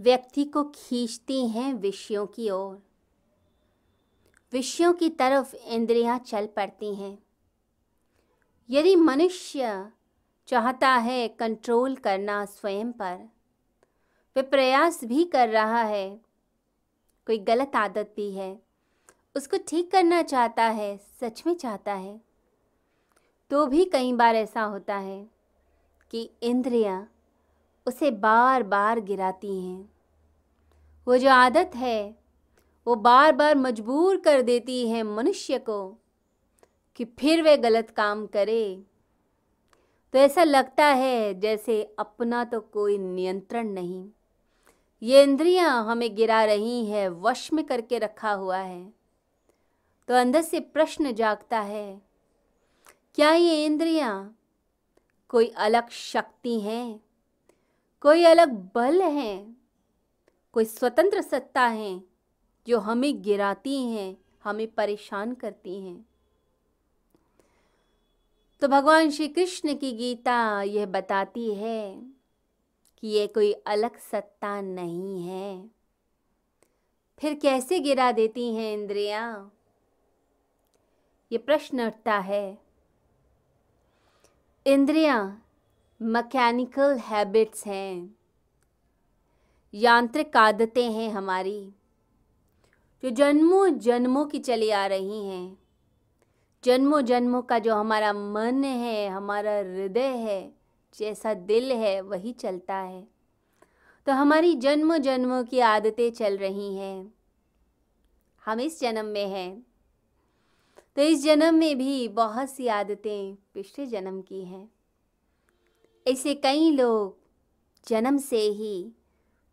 व्यक्ति को खींचती हैं विषयों की ओर। विषयों की तरफ़ इंद्रियाँ चल पड़ती हैं। यदि मनुष्य चाहता है कंट्रोल करना स्वयं पर वह प्रयास भी कर रहा है। कोई गलत आदत भी है, उसको ठीक करना चाहता है, सच में चाहता है तो भी कई बार ऐसा होता है कि इंद्रियाँ उसे बार बार गिराती हैं। वो जो आदत है, वो बार बार मजबूर कर देती है मनुष्य को कि फिर वे गलत काम करे। तो ऐसा लगता है जैसे अपना तो कोई नियंत्रण नहीं। ये इंद्रियाँ हमें गिरा रही हैं, वश में करके रखा हुआ है। तो अंदर से प्रश्न जागता है, क्या ये इंद्रियाँ कोई अलग शक्ति हैं? कोई अलग बल हैं, कोई स्वतंत्र सत्ता हैं, जो हमें गिराती हैं, हमें परेशान करती हैं। तो भगवान श्री कृष्ण की गीता यह बताती है कि यह कोई अलग सत्ता नहीं है। फिर कैसे गिरा देती हैं इंद्रियाँ? ये प्रश्न उठता है। इंद्रियाँ मैकेनिकल हैबिट्स हैं। यांत्रिक आदतें हैं हमारी, जो जन्मों जन्मों की चली आ रही हैं। जन्मों जन्मों का जो हमारा मन है, हमारा हृदय है, जैसा दिल है, वही चलता है। तो हमारी जन्म जन्मों की आदतें चल रही हैं। हम इस जन्म में हैं। तो इस जन्म में भी बहुत सी आदतें पिछले जन्म की हैं। ऐसे कई लोग जन्म से ही,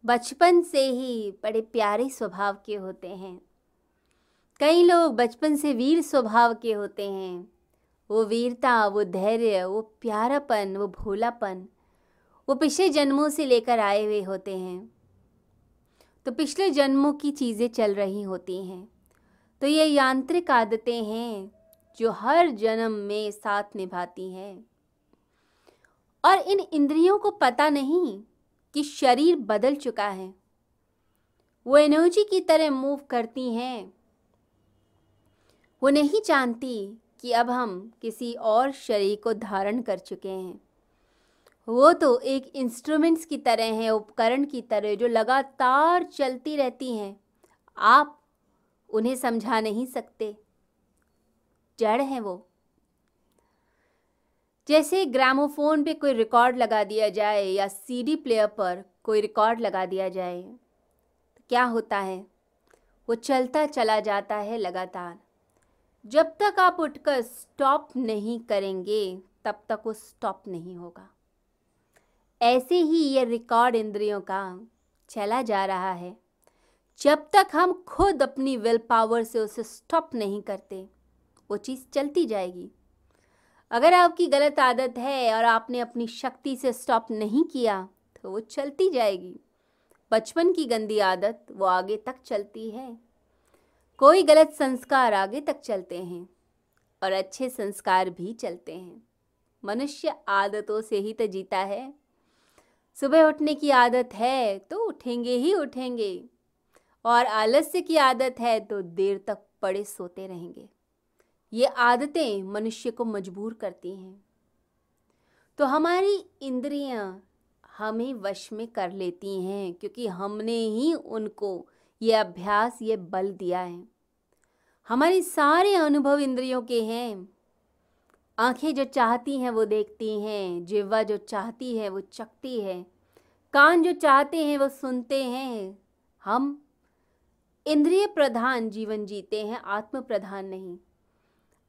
बचपन से ही बड़े प्यारे स्वभाव के होते हैं। कई लोग बचपन से वीर स्वभाव के होते हैं। वो वीरता, वो धैर्य, वो प्यारापन, वो भोलापन, वो पिछले जन्मों से लेकर आए हुए होते हैं। तो पिछले जन्मों की चीज़ें चल रही होती हैं। तो ये यांत्रिक आदतें हैं जो हर जन्म में साथ निभाती हैं। और इन इंद्रियों को पता नहीं कि शरीर बदल चुका है। वो एनर्जी की तरह मूव करती हैं। वो नहीं जानती कि अब हम किसी और शरीर को धारण कर चुके हैं। वो तो एक इंस्ट्रूमेंट्स की तरह हैं, उपकरण की तरह, जो लगातार चलती रहती हैं। आप उन्हें समझा नहीं सकते। जड़ हैं वो। जैसे ग्रामोफोन पे कोई रिकॉर्ड लगा दिया जाए या सीडी प्लेयर पर कोई रिकॉर्ड लगा दिया जाए तो क्या होता है? वो चलता चला जाता है लगातार। जब तक आप उठकर स्टॉप नहीं करेंगे, तब तक वो स्टॉप नहीं होगा। ऐसे ही ये रिकॉर्ड इंद्रियों का चला जा रहा है। जब तक हम खुद अपनी विल पावर से उसे स्टॉप नहीं करते, वो चीज़ चलती जाएगी। अगर आपकी गलत आदत है और आपने अपनी शक्ति से स्टॉप नहीं किया तो वो चलती जाएगी। बचपन की गंदी आदत वो आगे तक चलती है। कोई गलत संस्कार आगे तक चलते हैं और अच्छे संस्कार भी चलते हैं। मनुष्य आदतों से ही तो जीता है। सुबह उठने की आदत है तो उठेंगे ही उठेंगे और आलस्य की आदत है तो देर तक पड़े सोते रहेंगे। ये आदतें मनुष्य को मजबूर करती हैं। तो हमारी इंद्रियाँ हमें वश में कर लेती हैं, क्योंकि हमने ही उनको ये अभ्यास, ये बल दिया है। हमारे सारे अनुभव इंद्रियों के हैं। आँखें जो चाहती हैं, वो देखती हैं। जिवा जो चाहती है, वो चखती है। कान जो चाहते हैं, वो सुनते हैं। हम इंद्रिय प्रधान जीवन जीते हैं, आत्म प्रधान नहीं।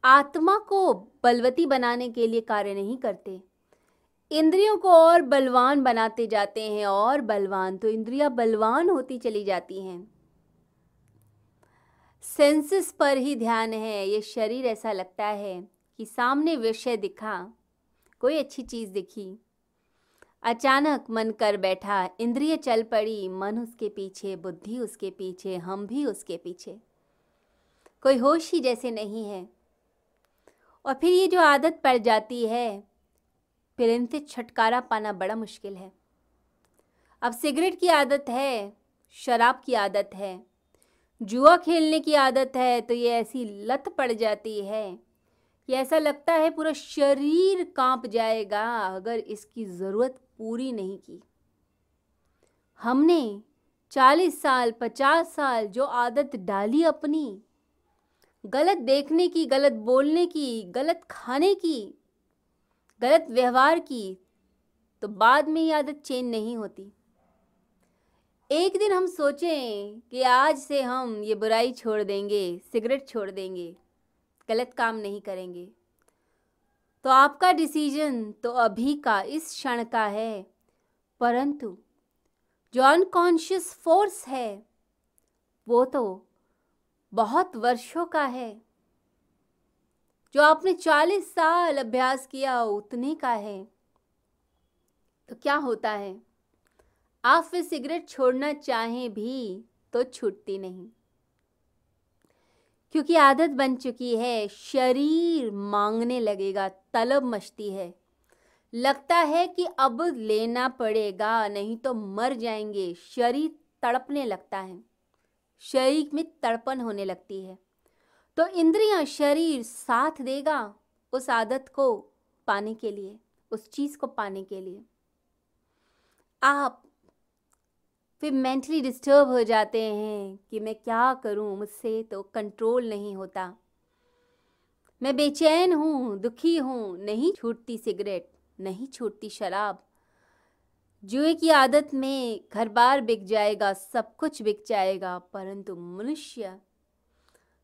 आत्मा को बलवती बनाने के लिए कार्य नहीं करते। इंद्रियों को और बलवान बनाते जाते हैं और बलवान तो इंद्रियाँ बलवान होती चली जाती हैं। सेंसेस पर ही ध्यान है, ये शरीर ऐसा लगता है कि सामने विषय दिखा, कोई अच्छी चीज़ दिखी। अचानक मन कर बैठा, इंद्रिय चल पड़ी, मन उसके पीछे, बुद्धि उसके पीछे, हम भी उसके पीछे। कोई होश ही जैसे नहीं है। और फिर ये जो आदत पड़ जाती है फिर इनसे छुटकारा पाना बड़ा मुश्किल है। अब सिगरेट की आदत है, शराब की आदत है, जुआ खेलने की आदत है तो ये ऐसी लत पड़ जाती है कि ऐसा लगता है पूरा शरीर काँप जाएगा अगर इसकी ज़रूरत पूरी नहीं की। हमने चालीस साल, पचास साल जो आदत डाली अपनी गलत देखने की, गलत बोलने की, गलत खाने की, गलत व्यवहार की तो बाद में ये आदत चेंज नहीं होती। एक दिन हम सोचें कि आज से हम ये बुराई छोड़ देंगे, सिगरेट छोड़ देंगे, गलत काम नहीं करेंगे। तो आपका डिसीज़न तो अभी का, इस क्षण का है। परंतु जो अनकॉन्शियस फोर्स है, वो तो बहुत वर्षों का है। जो आपने चालीस साल अभ्यास किया उतने का है। तो क्या होता है? आप फिर सिगरेट छोड़ना चाहें भी तो छूटती नहीं। क्योंकि आदत बन चुकी है, शरीर मांगने लगेगा, तलब मचती है। लगता है कि अब लेना पड़ेगा, नहीं तो मर जाएँगे, शरीर तड़पने लगता है। शरीर में तड़पन होने लगती है। तो इंद्रियाँ शरीर साथ देगा उस आदत को पाने के लिए, उस चीज़ को पाने के लिए। आप फिर मेंटली डिस्टर्ब हो जाते हैं कि मैं क्या करूँ, मुझसे तो कंट्रोल नहीं होता। मैं बेचैन हूँ, दुखी हूँ, नहीं छूटती सिगरेट नहीं छूटती शराब जुए की आदत में घर बार बिक जाएगा, सब कुछ बिक जाएगा, परंतु मनुष्य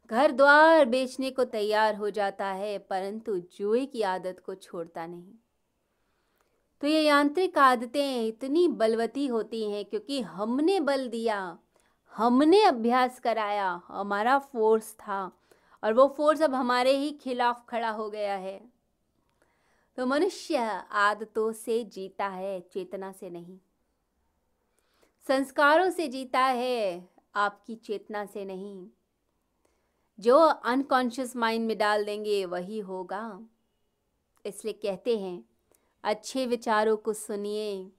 घर द्वार बेचने को तैयार हो जाता है, परंतु जुए की आदत को छोड़ता नहीं। तो ये यांत्रिक आदतें इतनी बलवती होती हैं, क्योंकि हमने बल दिया, हमने अभ्यास कराया, हमारा फोर्स था, और वो फोर्स अब हमारे ही खिलाफ खड़ा हो गया है। तो मनुष्य आदतों से जीता है, चेतना से नहीं। संस्कारों से जीता है, आपकी चेतना से नहीं। जो अनकॉन्शियस माइंड में डाल देंगे, वही होगा। इसलिए कहते हैं, अच्छे विचारों को सुनिए।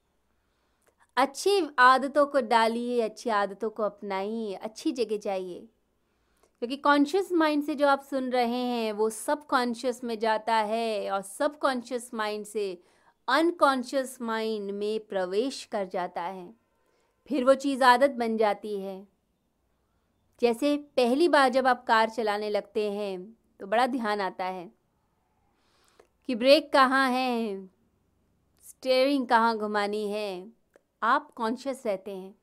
अच्छी आदतों को डालिए, अच्छी आदतों को अपनाइए, अच्छी जगह जाइए। क्योंकि कॉन्शियस माइंड से जो आप सुन रहे हैं, वो सब कॉन्शियस में जाता है और सब कॉन्शियस माइंड से अनकॉन्शियस माइंड में प्रवेश कर जाता है। फिर वो चीज़ आदत बन जाती है। जैसे पहली बार जब आप कार चलाने लगते हैं तो बड़ा ध्यान आता है कि ब्रेक कहाँ है स्टेयरिंग कहाँ घुमानी है, आप कॉन्शियस रहते हैं।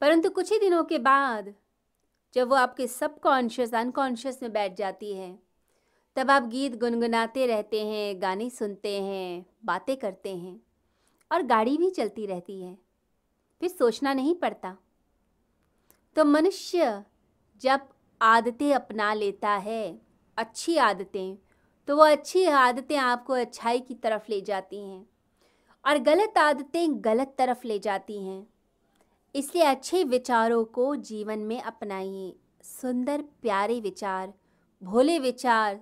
परंतु कुछ ही दिनों के बाद जब वो आपके सब कॉन्शियस अनकॉन्शियस में बैठ जाती है, तब आप गीत गुनगुनाते रहते हैं, गाने सुनते हैं, बातें करते हैं और गाड़ी भी चलती रहती है। फिर सोचना नहीं पड़ता। तो मनुष्य जब आदतें अपना लेता है, अच्छी आदतें तो वो अच्छी आदतें आपको अच्छाई की तरफ़ ले जाती हैं और गलत आदतें गलत तरफ़ ले जाती हैं। इसलिए अच्छे विचारों को जीवन में अपनाइए। सुंदर, प्यारे विचार, भोले विचार,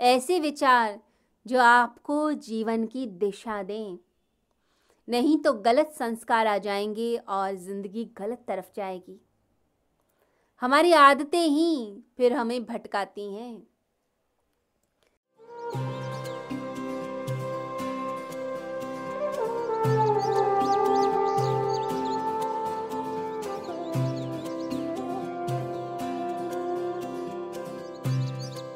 ऐसे विचार जो आपको जीवन की दिशा दें। नहीं तो गलत संस्कार आ जाएँगे और ज़िंदगी गलत तरफ़ जाएगी। हमारी आदतें ही फिर हमें भटकाती हैं।